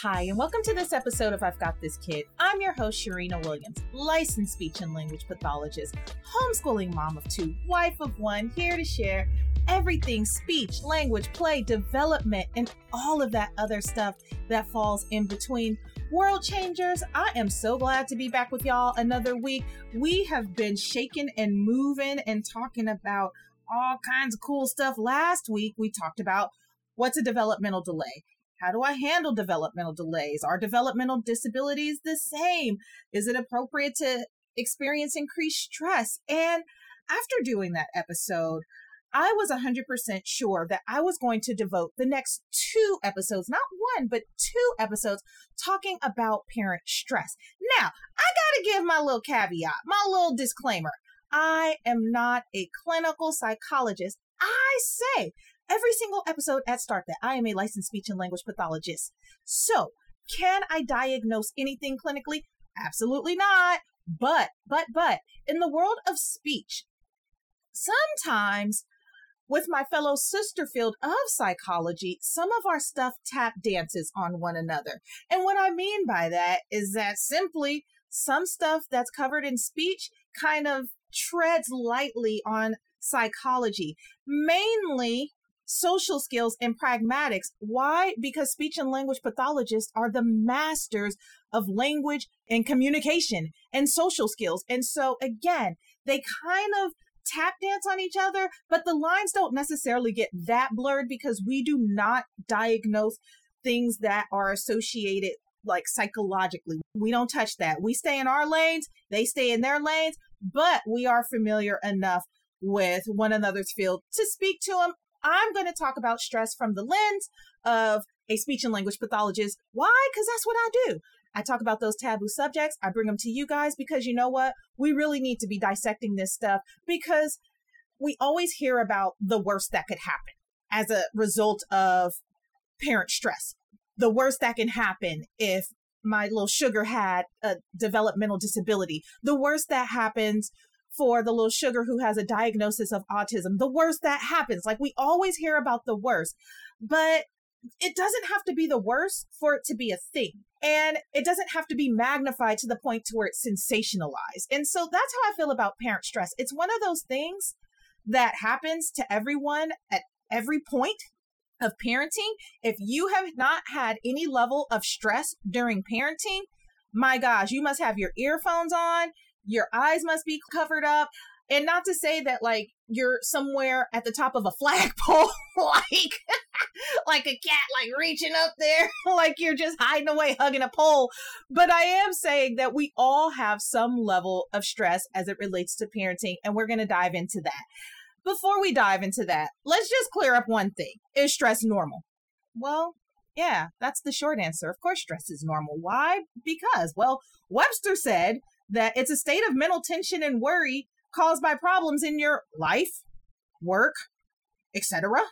Hi, and welcome to this episode of I've Got This Kid. I'm your host, Sharina Williams, licensed speech and language pathologist, homeschooling mom of two, wife of one, here to share everything speech, language, play, development, and all of that other stuff that falls in between. World changers, I am so glad to be back with y'all another week. We have been shaking and moving and talking about all kinds of cool stuff. Last week, we talked about what's a developmental delay. How do I handle developmental delays? Are developmental disabilities the same? Is it appropriate to experience increased stress? And after doing that episode, I was 100% sure that I was going to devote the next two episodes, not one, but two episodes, talking about parent stress. Now, I got to give my little caveat, my little disclaimer. I am not a clinical psychologist. I say every single episode at Start that I am a licensed speech and language pathologist. So, can I diagnose anything clinically? Absolutely not. But, but, but, in the world of speech, sometimes with my fellow sister field of psychology, some of our stuff tap dances on one another. And what I mean by that is that simply some stuff that's covered in speech kind of treads lightly on psychology, mainly social skills and pragmatics. Why? Because speech and language pathologists are the masters of language and communication and social skills. And so again, they kind of tap dance on each other, but the lines don't necessarily get that blurred because we do not diagnose things that are associated like psychologically. We don't touch that. We stay in our lanes, they stay in their lanes, but we are familiar enough with one another's field to speak to them I'm going to talk about stress from the lens of a speech and language pathologist. Why? Because that's what I do. I talk about those taboo subjects. I bring them to you guys because you know what? We really need to be dissecting this stuff because we always hear about the worst that could happen as a result of parent stress. The worst that can happen if my little sugar had a developmental disability. The worst that happens for the little sugar who has a diagnosis of autism. The worst that happens. Like we always hear about the worst, but it doesn't have to be the worst for it to be a thing. And it doesn't have to be magnified to the point to where it's sensationalized. And so that's how I feel about parent stress. It's one of those things that happens to everyone at every point of parenting. If you have not had any level of stress during parenting, my gosh, you must have your earphones on your eyes must be covered up. And not to say that like you're somewhere at the top of a flagpole like like a cat like reaching up there like you're just hiding away hugging a pole. But i am saying that we all have some level of stress as it relates to parenting and we're going to dive into that. Before we dive into that let's just clear up one thing. Is stress normal? Well yeah that's the short answer. Of course stress is normal. Why? Because well webster said that it's a state of mental tension and worry caused by problems in your life, work, etc.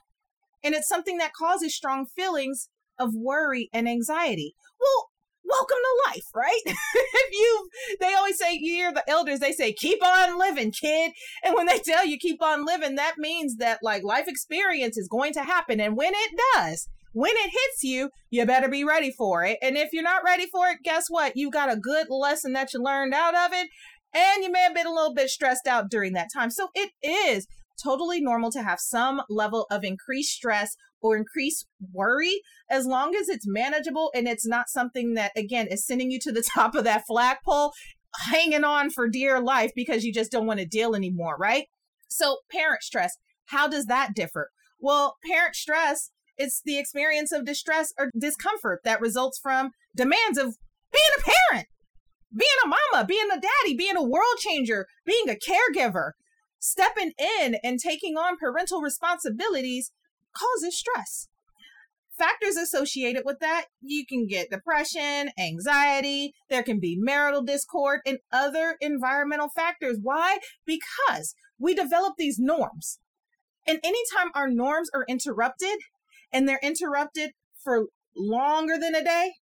And it's something that causes strong feelings of worry and anxiety. Well, welcome to life, right? if you they always say you hear the elders, they say, keep on living, kid. And when they tell you keep on living, that means that like life experience is going to happen. And when it does, when it hits you, you better be ready for it. And if you're not ready for it, guess what? You got a good lesson that you learned out of it. And you may have been a little bit stressed out during that time. So it is totally normal to have some level of increased stress or increased worry as long as it's manageable and it's not something that, again, is sending you to the top of that flagpole, hanging on for dear life because you just don't want to deal anymore, right? So, parent stress, how does that differ? Well, parent stress it's the experience of distress or discomfort that results from demands of being a parent, being a mama, being a daddy, being a world changer, being a caregiver. Stepping in and taking on parental responsibilities causes stress. Factors associated with that, you can get depression, anxiety, there can be marital discord, and other environmental factors. Why? Because we develop these norms. And anytime our norms are interrupted, and they're interrupted for longer than a day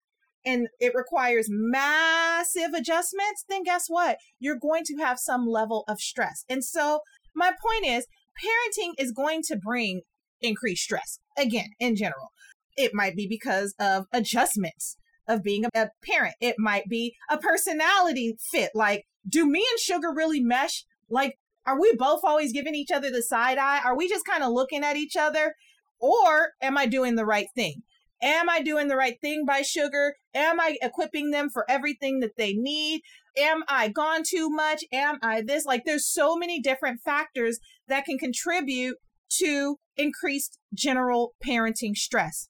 and it requires massive adjustments, then guess what? You're going to have some level of stress. And so, my point is, parenting is going to bring increased stress again in general. It might be because of adjustments of being a parent. It might be a personality fit. Like, do me and sugar really mesh? Like, are we both always giving each other the side eye? Are we just kind of looking at each other? Or am I doing the right thing? Am I doing the right thing by sugar? Am I equipping them for everything that they need? Am I gone too much? Am I this? Like, there's so many different factors that can contribute to increased general parenting stress.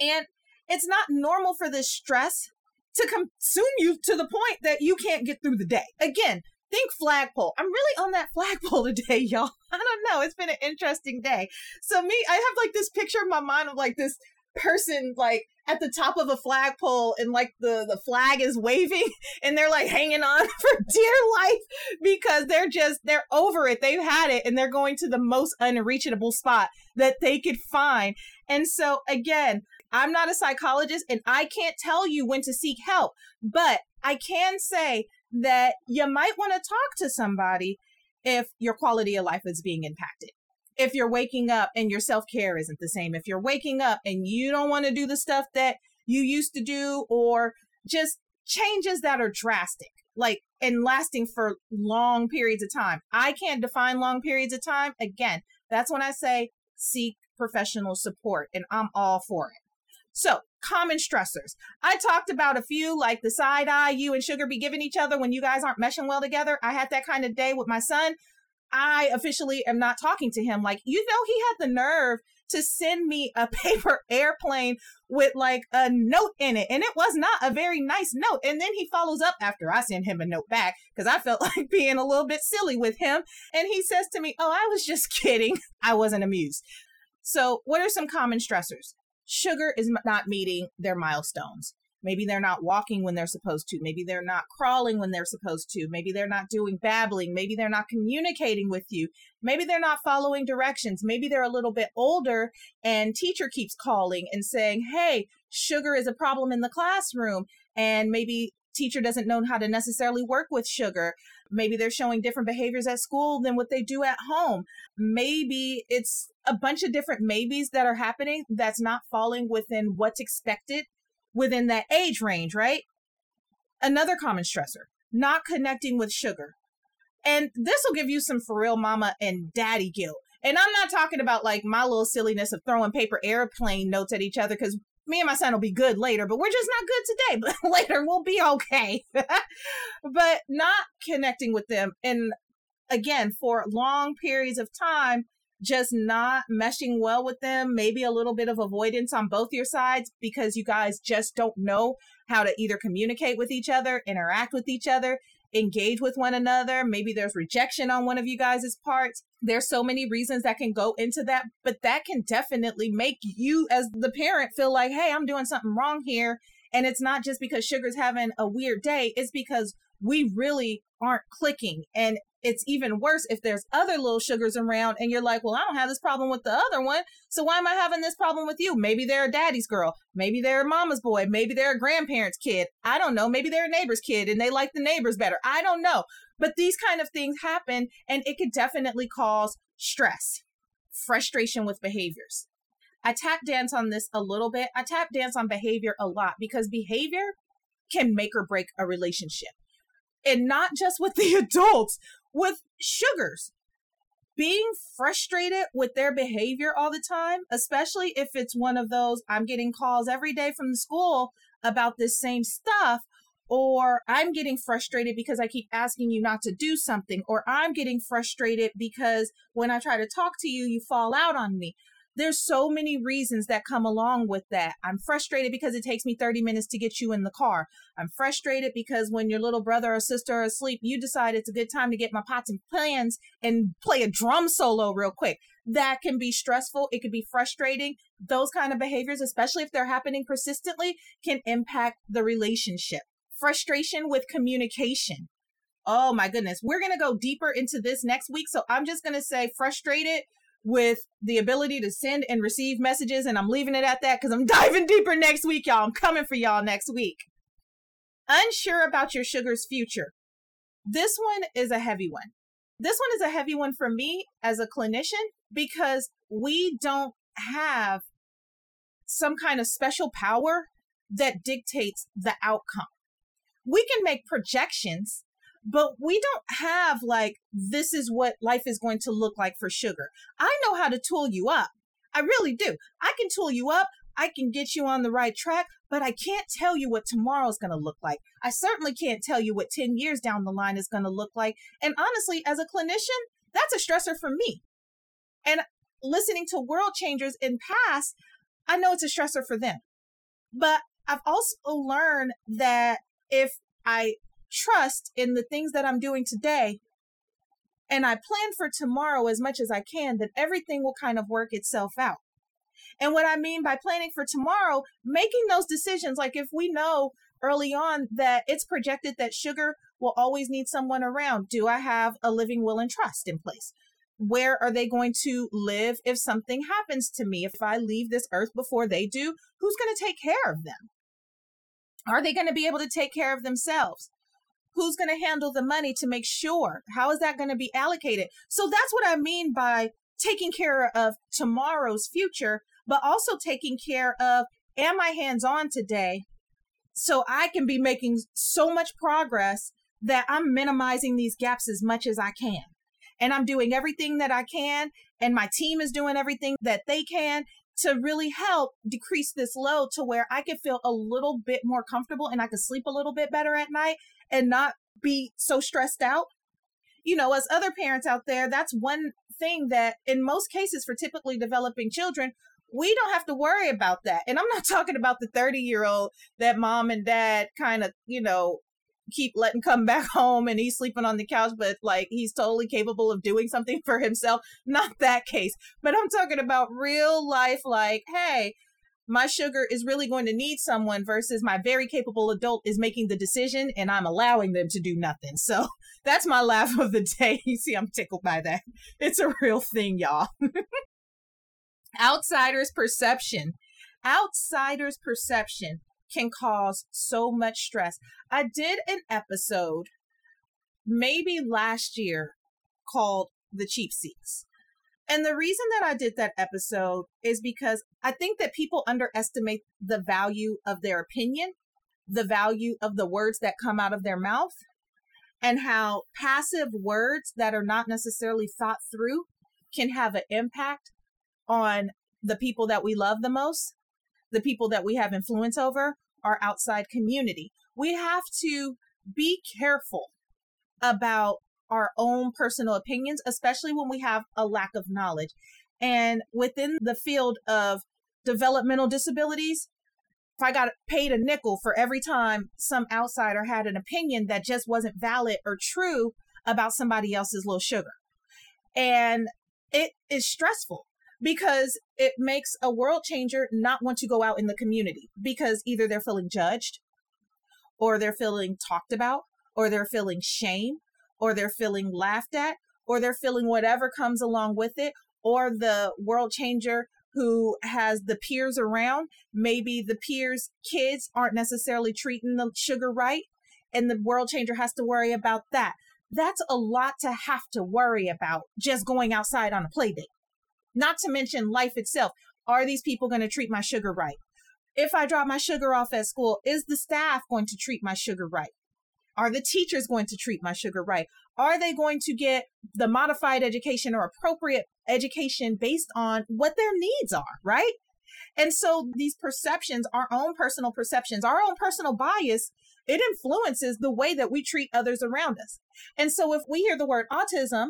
And it's not normal for this stress to consume you to the point that you can't get through the day. Again, think flagpole. I'm really on that flagpole today, y'all. I don't know. It's been an interesting day. So me, I have like this picture in my mind of like this person like at the top of a flagpole and like the the flag is waving and they're like hanging on for dear life because they're just they're over it they've had it and they're going to the most unreachable spot that they could find and so again i'm not a psychologist and i can't tell you when to seek help but i can say that you might want to talk to somebody if your quality of life is being impacted if you're waking up and your self care isn't the same, if you're waking up and you don't want to do the stuff that you used to do, or just changes that are drastic, like and lasting for long periods of time. I can't define long periods of time. Again, that's when I say seek professional support, and I'm all for it. So, common stressors. I talked about a few like the side eye you and sugar be giving each other when you guys aren't meshing well together. I had that kind of day with my son. I officially am not talking to him. Like, you know, he had the nerve to send me a paper airplane with like a note in it. And it was not a very nice note. And then he follows up after I send him a note back because I felt like being a little bit silly with him. And he says to me, Oh, I was just kidding. I wasn't amused. So, what are some common stressors? Sugar is not meeting their milestones. Maybe they're not walking when they're supposed to. Maybe they're not crawling when they're supposed to. Maybe they're not doing babbling. Maybe they're not communicating with you. Maybe they're not following directions. Maybe they're a little bit older and teacher keeps calling and saying, Hey, sugar is a problem in the classroom. And maybe teacher doesn't know how to necessarily work with sugar. Maybe they're showing different behaviors at school than what they do at home. Maybe it's a bunch of different maybes that are happening that's not falling within what's expected within that age range, right? Another common stressor, not connecting with sugar. And this will give you some for real mama and daddy guilt. And I'm not talking about like my little silliness of throwing paper airplane notes at each other because me and my son will be good later, but we're just not good today. But later we'll be okay. but not connecting with them. And again, for long periods of time, just not meshing well with them, maybe a little bit of avoidance on both your sides because you guys just don't know how to either communicate with each other, interact with each other, engage with one another. Maybe there's rejection on one of you guys' parts. There's so many reasons that can go into that, but that can definitely make you as the parent feel like, hey, I'm doing something wrong here. And it's not just because Sugar's having a weird day, it's because we really aren't clicking. And it's even worse if there's other little sugars around and you're like, well, I don't have this problem with the other one. So why am I having this problem with you? Maybe they're a daddy's girl. Maybe they're a mama's boy. Maybe they're a grandparent's kid. I don't know. Maybe they're a neighbor's kid and they like the neighbors better. I don't know. But these kind of things happen and it could definitely cause stress, frustration with behaviors. I tap dance on this a little bit. I tap dance on behavior a lot because behavior can make or break a relationship and not just with the adults, with sugars. Being frustrated with their behavior all the time, especially if it's one of those, I'm getting calls every day from the school about this same stuff, or I'm getting frustrated because I keep asking you not to do something, or I'm getting frustrated because when I try to talk to you, you fall out on me there's so many reasons that come along with that. I'm frustrated because it takes me 30 minutes to get you in the car. I'm frustrated because when your little brother or sister are asleep, you decide it's a good time to get my pots and pans and play a drum solo real quick. That can be stressful. It can be frustrating. Those kind of behaviors, especially if they're happening persistently, can impact the relationship. Frustration with communication. Oh my goodness. We're going to go deeper into this next week. So I'm just going to say frustrated with the ability to send and receive messages. And I'm leaving it at that because I'm diving deeper next week, y'all. I'm coming for y'all next week. Unsure about your sugar's future. This one is a heavy one. This one is a heavy one for me as a clinician because we don't have some kind of special power that dictates the outcome. We can make projections, but we don't have like, this is what life is going to look like for sugar. I know how to tool you up. I really do. I can tool you up. I can get you on the right track, but I can't tell you what tomorrow's going to look like. I certainly can't tell you what 10 years down the line is going to look like. And honestly, as a clinician, that's a stressor for me. And listening to world changers in past, I know it's a stressor for them. But I've also learned that if I trust in the things that I'm doing today and I plan for tomorrow as much as I can, then everything will kind of work itself out. And what I mean by planning for tomorrow, making those decisions, like if we know early on that it's projected that sugar will always need someone around, do I have a living will and trust in place? Where are they going to live if something happens to me? If I leave this earth before they do, who's going to take care of them? Are they going to be able to take care of themselves? Who's going to handle the money to make sure? How is that going to be allocated? So that's what I mean by taking care of tomorrow's future but also taking care of am I hands on today so I can be making so much progress that I'm minimizing these gaps as much as I can. And I'm doing everything that I can, and my team is doing everything that they can to really help decrease this load to where I can feel a little bit more comfortable and I can sleep a little bit better at night and not be so stressed out. You know, as other parents out there, that's one thing that in most cases for typically developing children, we don't have to worry about that. And I'm not talking about the 30 year old that mom and dad kind of, you know, keep letting come back home and he's sleeping on the couch, but like he's totally capable of doing something for himself. Not that case, but I'm talking about real life, like, hey, my sugar is really going to need someone versus my very capable adult is making the decision and I'm allowing them to do nothing. So that's my laugh of the day. You see, I'm tickled by that. It's a real thing, y'all. Outsiders' perception. Outsiders' perception can cause so much stress. I did an episode maybe last year called The Cheap Seats. And the reason that I did that episode is because I think that people underestimate the value of their opinion, the value of the words that come out of their mouth, and how passive words that are not necessarily thought through can have an impact on the people that we love the most, the people that we have influence over, our outside community. We have to be careful about our own personal opinions, especially when we have a lack of knowledge. And within the field of developmental disabilities, if I got paid a nickel for every time some outsider had an opinion that just wasn't valid or true about somebody else's little sugar. And it is stressful because it makes a world changer not want to go out in the community because either they're feeling judged or they're feeling talked about or they're feeling shame or they're feeling laughed at or they're feeling whatever comes along with it or the world changer who has the peers around maybe the peers kids aren't necessarily treating the sugar right and the world changer has to worry about that that's a lot to have to worry about just going outside on a play date not to mention life itself. Are these people going to treat my sugar right? If I drop my sugar off at school, is the staff going to treat my sugar right? Are the teachers going to treat my sugar right? Are they going to get the modified education or appropriate education based on what their needs are, right? And so these perceptions, our own personal perceptions, our own personal bias, it influences the way that we treat others around us. And so if we hear the word autism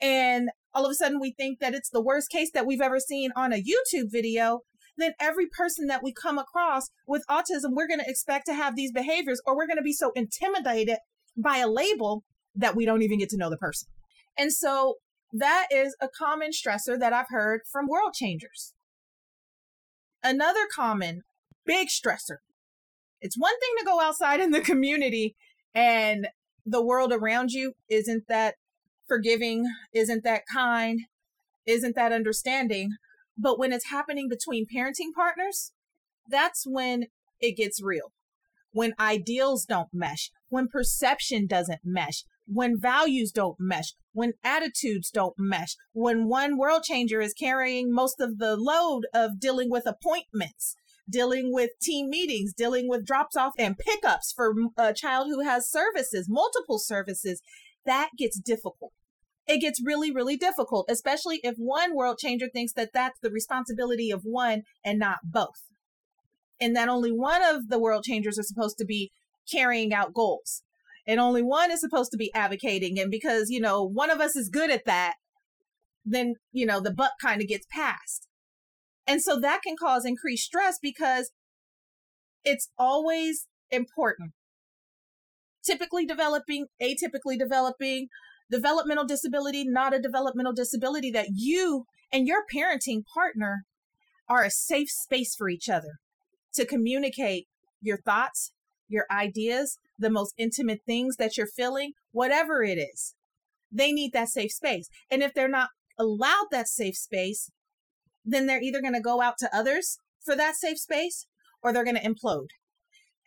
and all of a sudden we think that it's the worst case that we've ever seen on a YouTube video, then every person that we come across with autism, we're going to expect to have these behaviors, or we're going to be so intimidated by a label that we don't even get to know the person. And so that is a common stressor that I've heard from world changers. Another common big stressor. It's one thing to go outside in the community and the world around you isn't that forgiving, isn't that kind, isn't that understanding. But when it's happening between parenting partners, that's when it gets real. When ideals don't mesh, when perception doesn't mesh, when values don't mesh, when attitudes don't mesh, when one world changer is carrying most of the load of dealing with appointments dealing with team meetings, dealing with drops off and pickups for a child who has services, multiple services, that gets difficult. It gets really, really difficult, especially if one world changer thinks that that's the responsibility of one and not both. And that only one of the world changers are supposed to be carrying out goals. And only one is supposed to be advocating. And because, you know, one of us is good at that, then, you know, the buck kind of gets passed. And so that can cause increased stress because it's always important. Typically developing, atypically developing, developmental disability, not a developmental disability, that you and your parenting partner are a safe space for each other to communicate your thoughts, your ideas, the most intimate things that you're feeling, whatever it is. They need that safe space. And if they're not allowed that safe space, then they're either going to go out to others for that safe space or they're going to implode.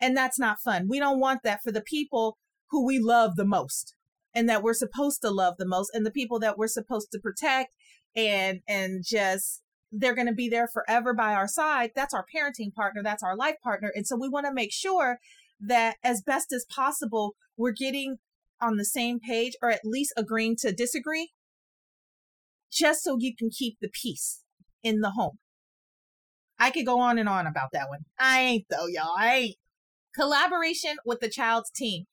And that's not fun. We don't want that for the people who we love the most and that we're supposed to love the most and the people that we're supposed to protect and and just they're going to be there forever by our side. That's our parenting partner, that's our life partner. And so we want to make sure that as best as possible we're getting on the same page or at least agreeing to disagree just so you can keep the peace in the home. I could go on and on about that one. I ain't though, y'all. I ain't. Collaboration with the child's team.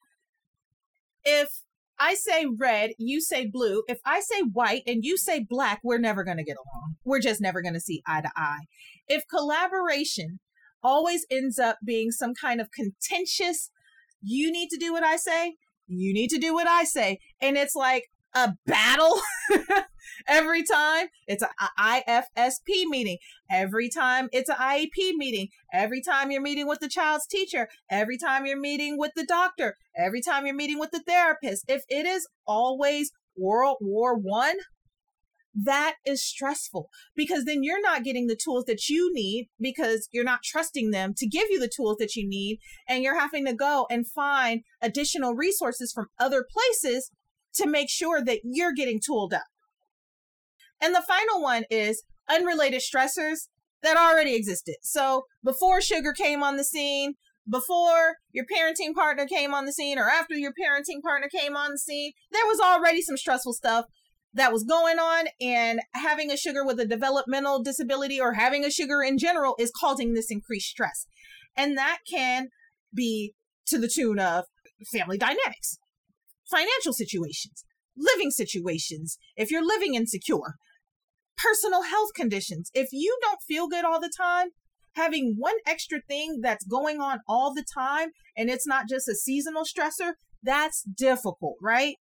If I say red, you say blue. If I say white and you say black, we're never going to get along. We're just never going to see eye to eye. If collaboration always ends up being some kind of contentious, you need to do what I say, you need to do what I say. And it's like, a battle every time it's a IFSP meeting. Every time it's an IEP meeting. Every time you're meeting with the child's teacher. Every time you're meeting with the doctor. Every time you're meeting with the therapist. If it is always World War 1 that is stressful because then you're not getting the tools that you need because you're not trusting them to give you the tools that you need and you're having to go and find additional resources from other places to make sure that you're getting tooled up. And the final one is unrelated stressors that already existed. So before sugar came on the scene, before your parenting partner came on the scene, or after your parenting partner came on the scene, there was already some stressful stuff that was going on. And having a sugar with a developmental disability or having a sugar in general is causing this increased stress. And that can be to the tune of family dynamics financial situations, living situations, if you're living insecure, personal health conditions. If you don't feel good all the time, having one extra thing that's going on all the time and it's not just a seasonal stressor, that's difficult, right?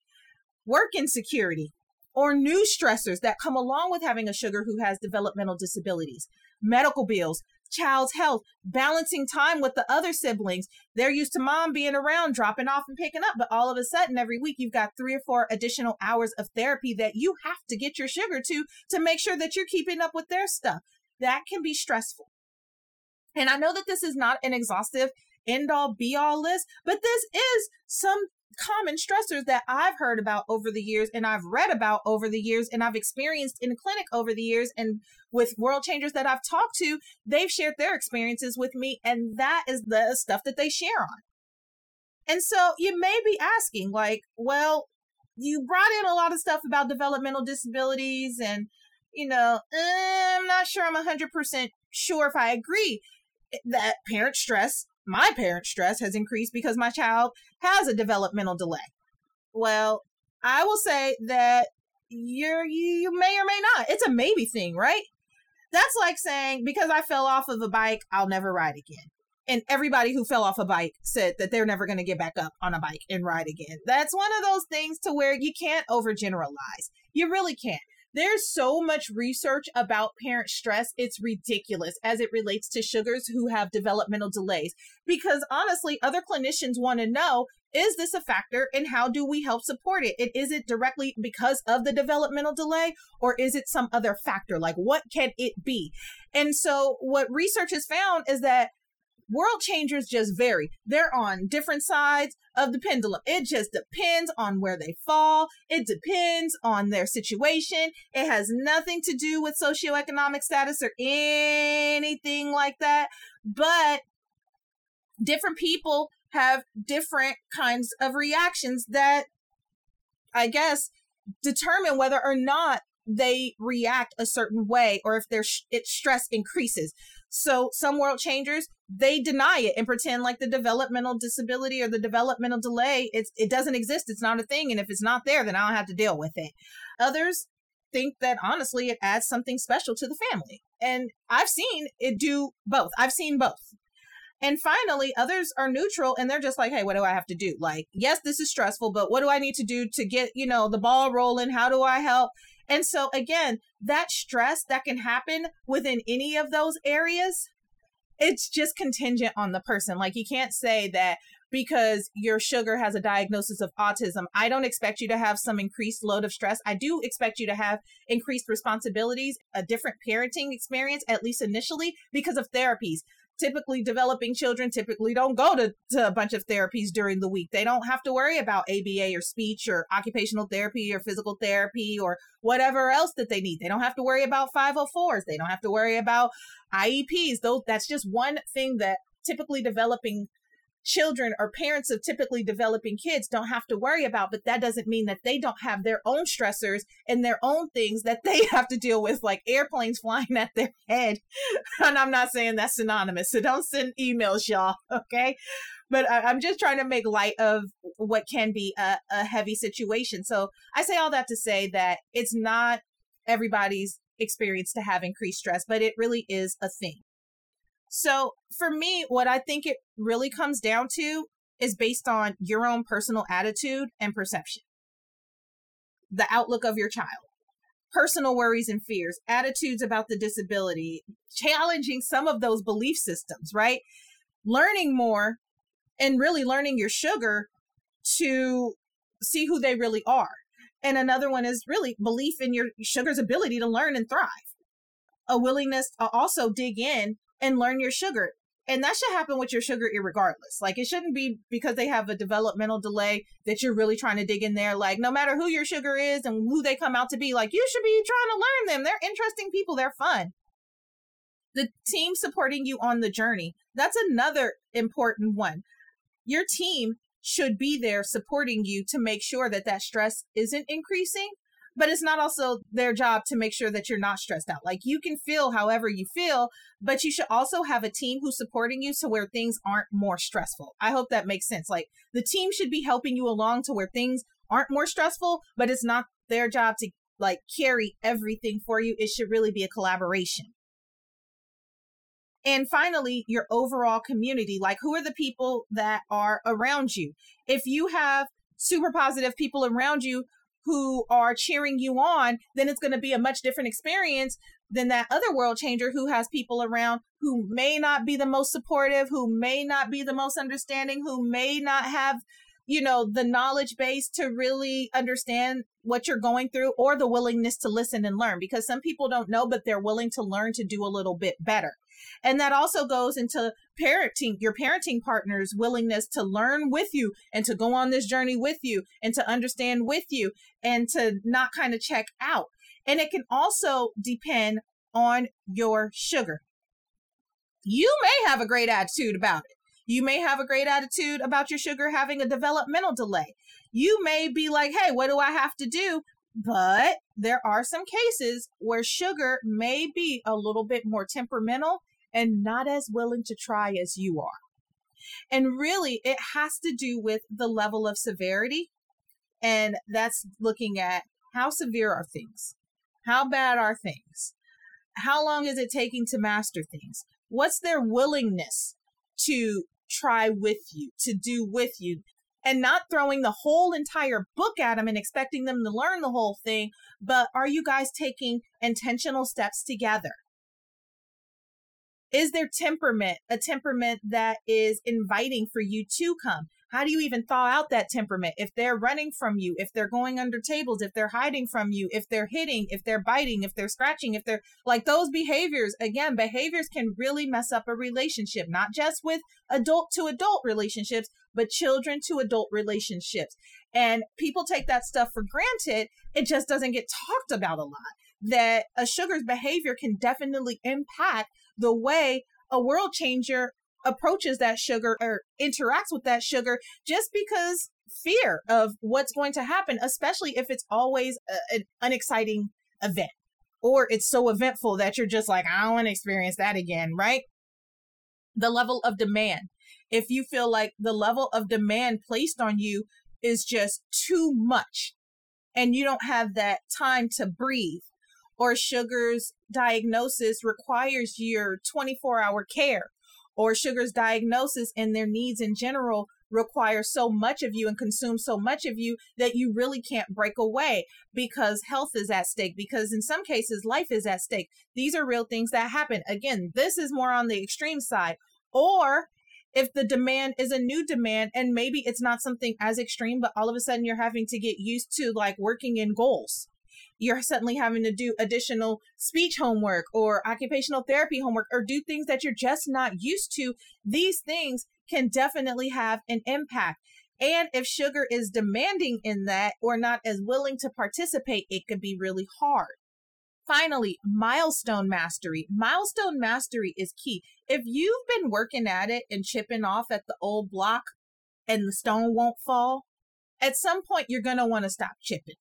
Work insecurity or new stressors that come along with having a sugar who has developmental disabilities, medical bills, child's health, balancing time with the other siblings. They're used to mom being around, dropping off and picking up, but all of a sudden every week you've got three or four additional hours of therapy that you have to get your sugar to to make sure that you're keeping up with their stuff. That can be stressful. And I know that this is not an exhaustive end all be all list, but this is some common stressors that I've heard about over the years and I've read about over the years and I've experienced in clinic over the years and with world changers that I've talked to, they've shared their experiences with me and that is the stuff that they share on. And so you may be asking like, well, you brought in a lot of stuff about developmental disabilities and you know, eh, I'm not sure I'm 100% sure if I agree that parent stress my parent stress has increased because my child has a developmental delay. Well, I will say that you're you, you may or may not. It's a maybe thing, right? That's like saying because I fell off of a bike, I'll never ride again. And everybody who fell off a bike said that they're never going to get back up on a bike and ride again. That's one of those things to where you can't overgeneralize. You really can't. There's so much research about parent stress, it's ridiculous as it relates to sugars who have developmental delays. Because honestly, other clinicians want to know is this a factor and how do we help support it? And is it directly because of the developmental delay or is it some other factor? Like, what can it be? And so, what research has found is that World changers just vary. They're on different sides of the pendulum. It just depends on where they fall. It depends on their situation. It has nothing to do with socioeconomic status or anything like that. But different people have different kinds of reactions that I guess determine whether or not they react a certain way or if their sh- its stress increases. So some world changers they deny it and pretend like the developmental disability or the developmental delay it's it doesn't exist. It's not a thing, and if it's not there, then I don't have to deal with it. Others think that honestly it adds something special to the family, and I've seen it do both. I've seen both. And finally, others are neutral and they're just like, hey, what do I have to do? Like, yes, this is stressful, but what do I need to do to get, you know, the ball rolling? How do I help? And so, again, that stress that can happen within any of those areas, it's just contingent on the person. Like, you can't say that because your sugar has a diagnosis of autism, I don't expect you to have some increased load of stress. I do expect you to have increased responsibilities, a different parenting experience, at least initially, because of therapies typically developing children typically don't go to, to a bunch of therapies during the week. They don't have to worry about ABA or speech or occupational therapy or physical therapy or whatever else that they need. They don't have to worry about 504s. They don't have to worry about IEPs. Though that's just one thing that typically developing children or parents of typically developing kids don't have to worry about but that doesn't mean that they don't have their own stressors and their own things that they have to deal with like airplanes flying at their head. And i'm not saying that's synonymous so don't send emails y'all okay? But I, am just trying to make light of what can be a, a heavy situation. So i say all that to say that it's not everybody's experience to have increased stress but it really is a thing so for me, what I think it really comes down to is based on your own personal attitude and perception, the outlook of your child, personal worries and fears, attitudes about the disability, challenging some of those belief systems, right? Learning more and really learning your sugar to see who they really are. And another one is really belief in your sugar's ability to learn and thrive. A willingness to also dig in and learn your sugar. And that should happen with your sugar regardless. Like it shouldn't be because they have a developmental delay that you're really trying to dig in there. Like no matter who your sugar is and who they come out to be, like you should be trying to learn them. They're interesting people. They're fun. The team supporting you on the journey. That's another important one. Your team should be there supporting you to make sure that that stress isn't increasing but it's not also their job to make sure that you're not stressed out. Like you can feel however you feel, but you should also have a team who's supporting you to where things aren't more stressful. I hope that makes sense. Like the team should be helping you along to where things aren't more stressful, but it's not their job to like carry everything for you. It should really be a collaboration. And finally, your overall community. Like, who are the people that are around you? If you have super positive people around you who are cheering you on, then it's going to be a much different experience than that other world changer who has people around who may not be the most supportive, who may not be the most understanding, who may not have, you know, the knowledge base to really understand what you're going through or the willingness to listen and learn because some people don't know, but they're willing to learn to do a little bit better. And that also goes into parenting, your parenting partner's willingness to learn with you and to go on this journey with you and to understand with you and to not kind of check out. And it can also depend on your sugar. You may have a great attitude about it. You may have a great attitude about your sugar having a developmental delay. You may be like, hey, what do I have to do? But there are some cases where sugar may be a little bit more temperamental and not as willing to try as you are. And really, it has to do with the level of severity. And that's looking at how severe are things? How bad are things? How long is it taking to master things? What's their willingness to try with you, to do with you? And not throwing the whole entire book at them and expecting them to learn the whole thing, but are you guys taking intentional steps together? Is their temperament a temperament that is inviting for you to come? How do you even thaw out that temperament? If they're running from you, if they're going under tables, if they're hiding from you, if they're hitting, if they're biting, if they're scratching, if they're like those behaviors, again, behaviors can really mess up a relationship, not just with adult to adult relationships, but children to adult relationships. And people take that stuff for granted. It just doesn't get talked about a lot. That a sugar's behavior can definitely impact the way a world changer approaches that sugar or interacts with that sugar just because fear of what's going to happen, especially if it's always a, an unexciting event or it's so eventful that you're just like, I don't want to experience that again, right? The level of demand. If you feel like the level of demand placed on you is just too much and you don't have that time to breathe, or sugar's diagnosis requires your 24 hour care or sugar's diagnosis and their needs in general require so much of you and consume so much of you that you really can't break away because health is at stake because in some cases life is at stake. These are real things that happen. Again this is more on the extreme side. Or if the demand is a new demand and maybe it's not something as extreme but all of a sudden you're having to get used to like working in goals you're suddenly having to do additional speech homework or occupational therapy homework or do things that you're just not used to, these things can definitely have an impact. And if sugar is demanding in that or not as willing to participate, it could be really hard. Finally, milestone mastery. Milestone mastery is key. If you've been working at it and chipping off at the old block and the stone won't fall, at some point you're going to want to stop chipping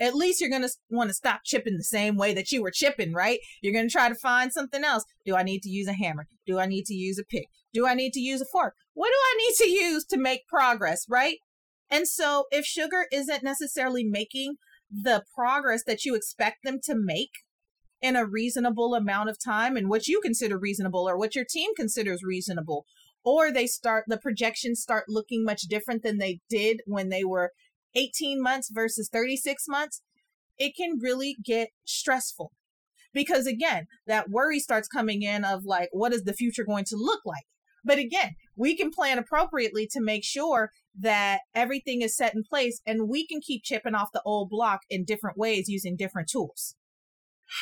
at least you're going to want to stop chipping the same way that you were chipping, right? You're going to try to find something else. Do I need to use a hammer? Do I need to use a pick? Do I need to use a fork? What do I need to use to make progress, right? And so if sugar isn't necessarily making the progress that you expect them to make in a reasonable amount of time and what you consider reasonable or what your team considers reasonable, or they start the projections start looking much different than they did when they were 18 months versus 36 months, it can really get stressful. Because again, that worry starts coming in of like, what is the future going to look like? But again, we can plan appropriately to make sure that everything is set in place and we can keep chipping off the old block in different ways using different tools.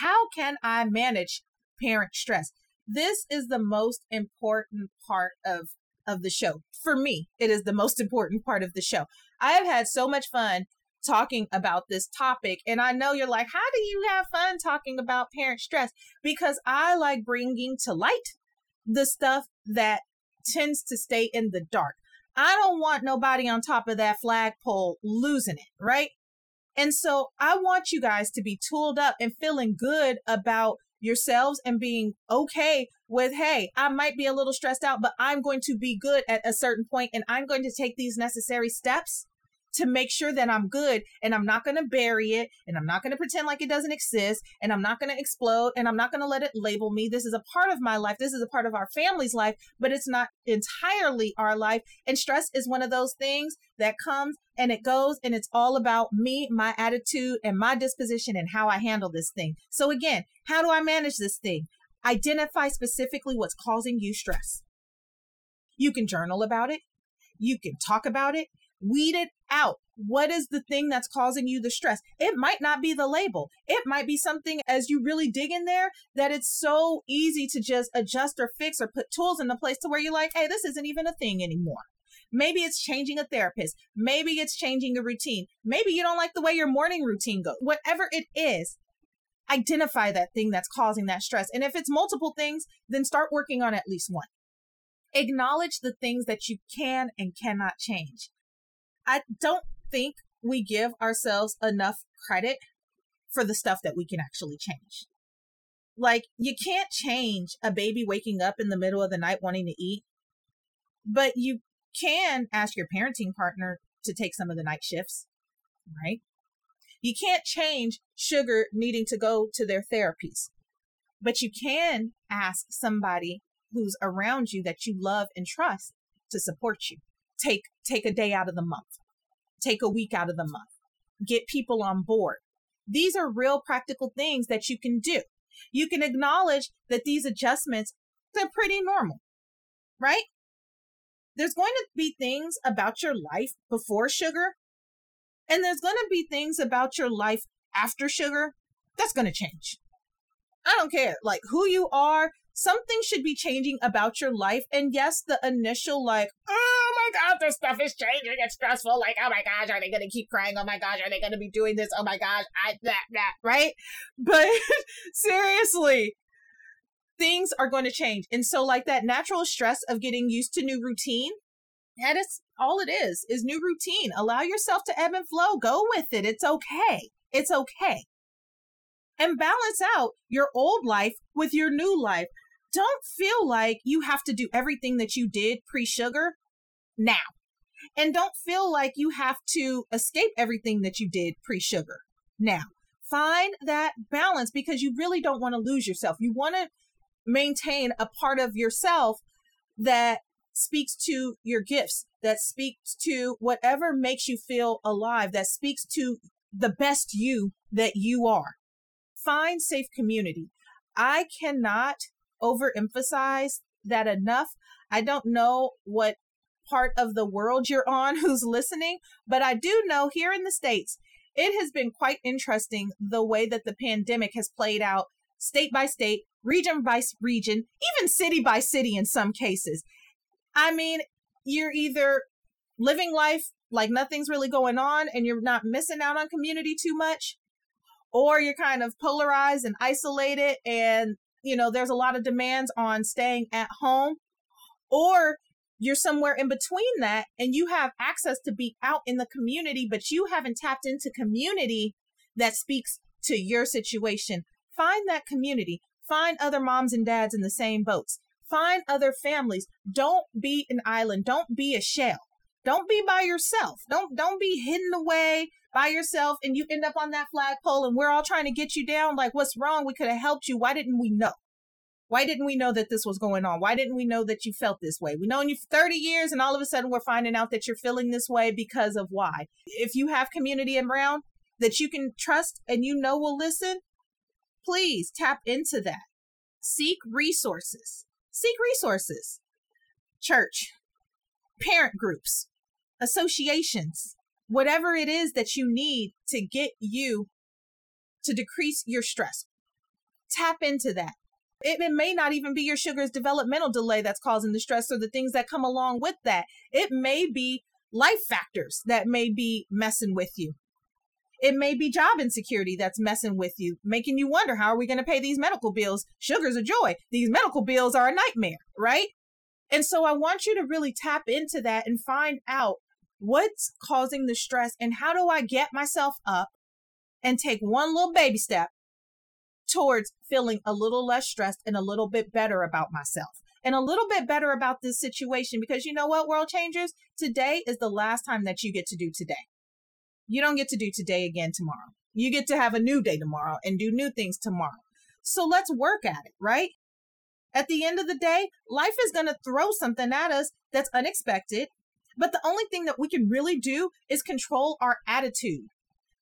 How can I manage parent stress? This is the most important part of of the show. For me, it is the most important part of the show. I have had so much fun talking about this topic. And I know you're like, how do you have fun talking about parent stress? Because I like bringing to light the stuff that tends to stay in the dark. I don't want nobody on top of that flagpole losing it, right? And so I want you guys to be tooled up and feeling good about yourselves and being okay with, hey, I might be a little stressed out, but I'm going to be good at a certain point and I'm going to take these necessary steps to make sure that I'm good and I'm not going to bury it and I'm not going to pretend like it doesn't exist and I'm not going to explode and I'm not going to let it label me. This is a part of my life. This is a part of our family's life, but it's not entirely our life. And stress is one of those things that comes and it goes and it's all about me, my attitude and my disposition and how I handle this thing. So again, how do I manage this thing? Identify specifically what's causing you stress. You can journal about it. You can talk about it weed it out. What is the thing that's causing you the stress? It might not be the label. It might be something as you really dig in there that it's so easy to just adjust or fix or put tools in the place to where you're like, hey, this isn't even a thing anymore. Maybe it's changing a therapist. Maybe it's changing a routine. Maybe you don't like the way your morning routine goes. Whatever it is, identify that thing that's causing that stress. And if it's multiple things, then start working on at least one. Acknowledge the things that you can and cannot change. I don't think we give ourselves enough credit for the stuff that we can actually change. Like, you can't change a baby waking up in the middle of the night wanting to eat, but you can ask your parenting partner to take some of the night shifts, right? You can't change sugar needing to go to their therapies, but you can ask somebody who's around you that you love and trust to support you take take a day out of the month. Take a week out of the month. Get people on board. These are real practical things that you can do. You can acknowledge that these adjustments they're pretty normal right? There's going to be things about your life before sugar, and there's going to be things about your life after sugar that's going to change. I don't care, like who you are, something should be changing about your life. And yes, the initial, like, oh my God, this stuff is changing. It's stressful. Like, oh my gosh, are they going to keep crying? Oh my gosh, are they going to be doing this? Oh my gosh, I, that, that, right? But seriously, things are going to change. And so, like, that natural stress of getting used to new routine, that is all it is, is new routine. Allow yourself to ebb and flow. Go with it. It's okay. It's okay. And balance out your old life with your new life. Don't feel like you have to do everything that you did pre sugar now. And don't feel like you have to escape everything that you did pre sugar now. Find that balance because you really don't want to lose yourself. You want to maintain a part of yourself that speaks to your gifts, that speaks to whatever makes you feel alive, that speaks to the best you that you are. Find safe community. I cannot overemphasize that enough. I don't know what part of the world you're on who's listening, but I do know here in the States, it has been quite interesting the way that the pandemic has played out state by state, region by region, even city by city in some cases. I mean, you're either living life like nothing's really going on and you're not missing out on community too much, or you're kind of polarized and isolated and, you know, there's a lot of demands on staying at home, or you're somewhere in between that and you have access to be out in the community, but you haven't tapped into community that speaks to your situation. Find that community. Find other moms and dads in the same boats. Find other families. Don't be an island. Don't be a shell. Don't be by yourself. Don't don't be hidden away by yourself and you end up on that flagpole and we're all trying to get you down like what's wrong? We could have helped you. Why didn't we know? Why didn't we know that this was going on? Why didn't we know that you felt this way? We've known you for 30 years and all of a sudden we're finding out that you're feeling this way because of why. If you have community around that you can trust and you know will listen, please tap into that. Seek resources. Seek resources. Church, parent groups, associations, whatever it is that you need to get you to decrease your stress. Tap into that. It, may not even be your sugar's developmental delay that's causing the stress or the things that come along with that. It may be life factors that may be messing with you. It may be job insecurity that's messing with you, making you wonder how are we going to pay these medical bills? Sugar's a joy. These medical bills are a nightmare, right? And so I want you to really tap into that and find out what's causing the stress and how do I get myself up and take one little baby step towards feeling a little less stressed and a little bit better about myself and a little bit better about this situation because you know what, world changers? Today is the last time that you get to do today. You don't get to do today again tomorrow. You get to have a new day tomorrow and do new things tomorrow. So let's work at it, right? At the end of the day, life is going to throw something at us that's unexpected. But the only thing that we can really do is control our attitude.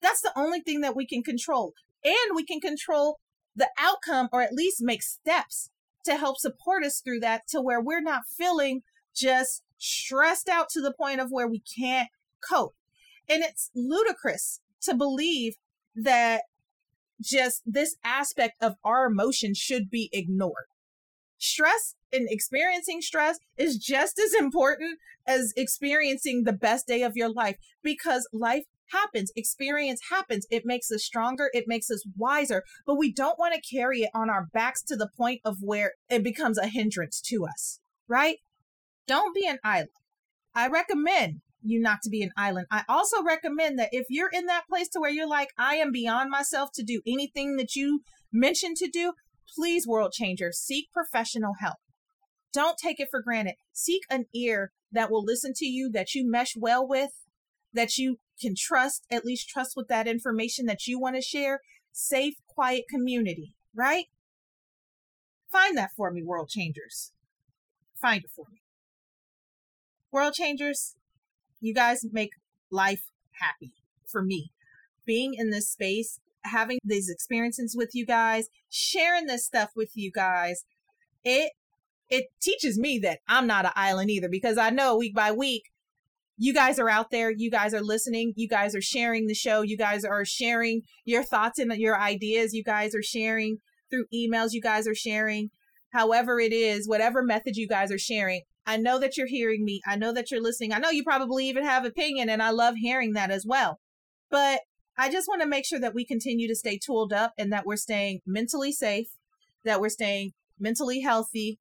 That's the only thing that we can control. And we can control the outcome or at least make steps to help support us through that to where we're not feeling just stressed out to the point of where we can't cope. And it's ludicrous to believe that just this aspect of our emotion should be ignored. Stress and experiencing stress is just as important as experiencing the best day of your life because life happens, experience happens. It makes us stronger, it makes us wiser, but we don't want to carry it on our backs to the point of where it becomes a hindrance to us, right? Don't be an island. I recommend you not to be an island. I also recommend that if you're in that place to where you're like, I am beyond myself to do anything that you mentioned to do, please, world changer, seek professional help. Don't take it for granted. Seek an ear that will listen to you, that you mesh well with, that you can trust, at least trust with that information that you want to share. Safe, quiet community, right? Find that for me, world changers. Find it for me. World changers, you guys make life happy for me. Being in this space, having these experiences with you guys, sharing this stuff with you guys, it it teaches me that I'm not an island either because I know week by week you guys are out there you guys are listening you guys are sharing the show you guys are sharing your thoughts and your ideas you guys are sharing through emails you guys are sharing however it is whatever method you guys are sharing. I know that you're hearing me i know that you're listening i know you probably even have opinion and i love hearing that as well. But i just want to make sure that we continue to stay tooled up and that we're staying mentally safe that we're staying mentally healthy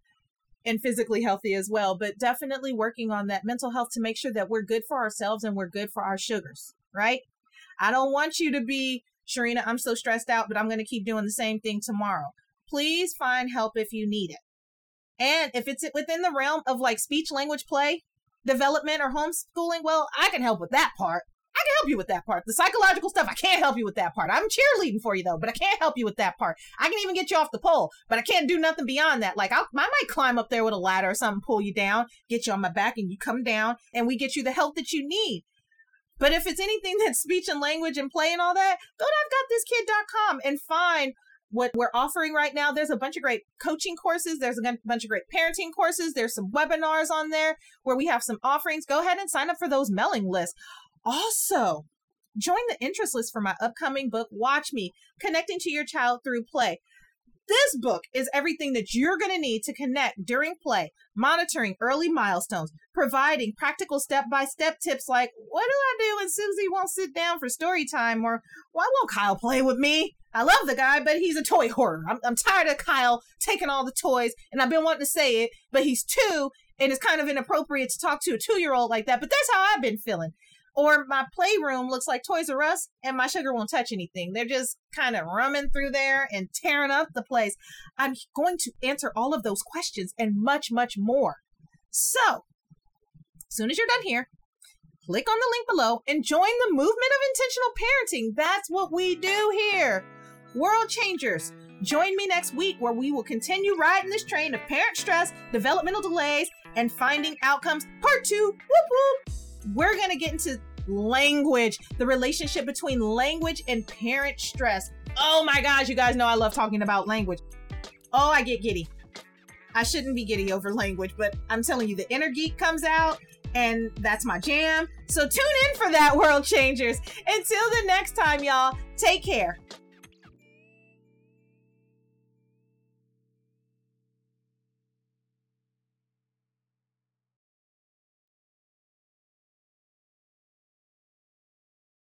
and physically healthy as well, but definitely working on that mental health to make sure that we're good for ourselves and we're good for our sugars, right? I don't want you to be, Sharina, I'm so stressed out, but I'm going to keep doing the same thing tomorrow. Please find help if you need it. And if it's within the realm of like speech language play development or homeschooling, well, I can help with that part. Can help you with that part. The psychological stuff, I can't help you with that part. I'm cheerleading for you though, but I can't help you with that part. I can even get you off the pole, but I can't do nothing beyond that. Like I'll, I might climb up there with a ladder or something, pull you down, get you on my back, and you come down, and we get you the help that you need. But if it's anything that's speech and language and play and all that, go to I've and find what we're offering right now. There's a bunch of great coaching courses. There's a bunch of great parenting courses. There's some webinars on there where we have some offerings. Go ahead and sign up for those mailing lists. Also, join the interest list for my upcoming book, Watch Me Connecting to Your Child Through Play. This book is everything that you're going to need to connect during play, monitoring early milestones, providing practical step by step tips like what do I do when Susie won't sit down for story time or why won't Kyle play with me? I love the guy, but he's a toy hoarder. I'm, I'm tired of Kyle taking all the toys, and I've been wanting to say it, but he's two, and it's kind of inappropriate to talk to a two year old like that. But that's how I've been feeling. Or my playroom looks like Toys R Us and my sugar won't touch anything. They're just kind of rumming through there and tearing up the place. I'm going to answer all of those questions and much, much more. So, as soon as you're done here, click on the link below and join the movement of intentional parenting. That's what we do here. World changers. Join me next week where we will continue riding this train of parent stress, developmental delays, and finding outcomes. Part two. Whoop whoop we're going to get into language, the relationship between language and parent stress. Oh my gosh, you guys know I love talking about language. Oh, I get giddy. I shouldn't be giddy over language, but I'm telling you, the inner geek comes out and that's my jam. So tune in for that, world changers. Until the next time, y'all, take care.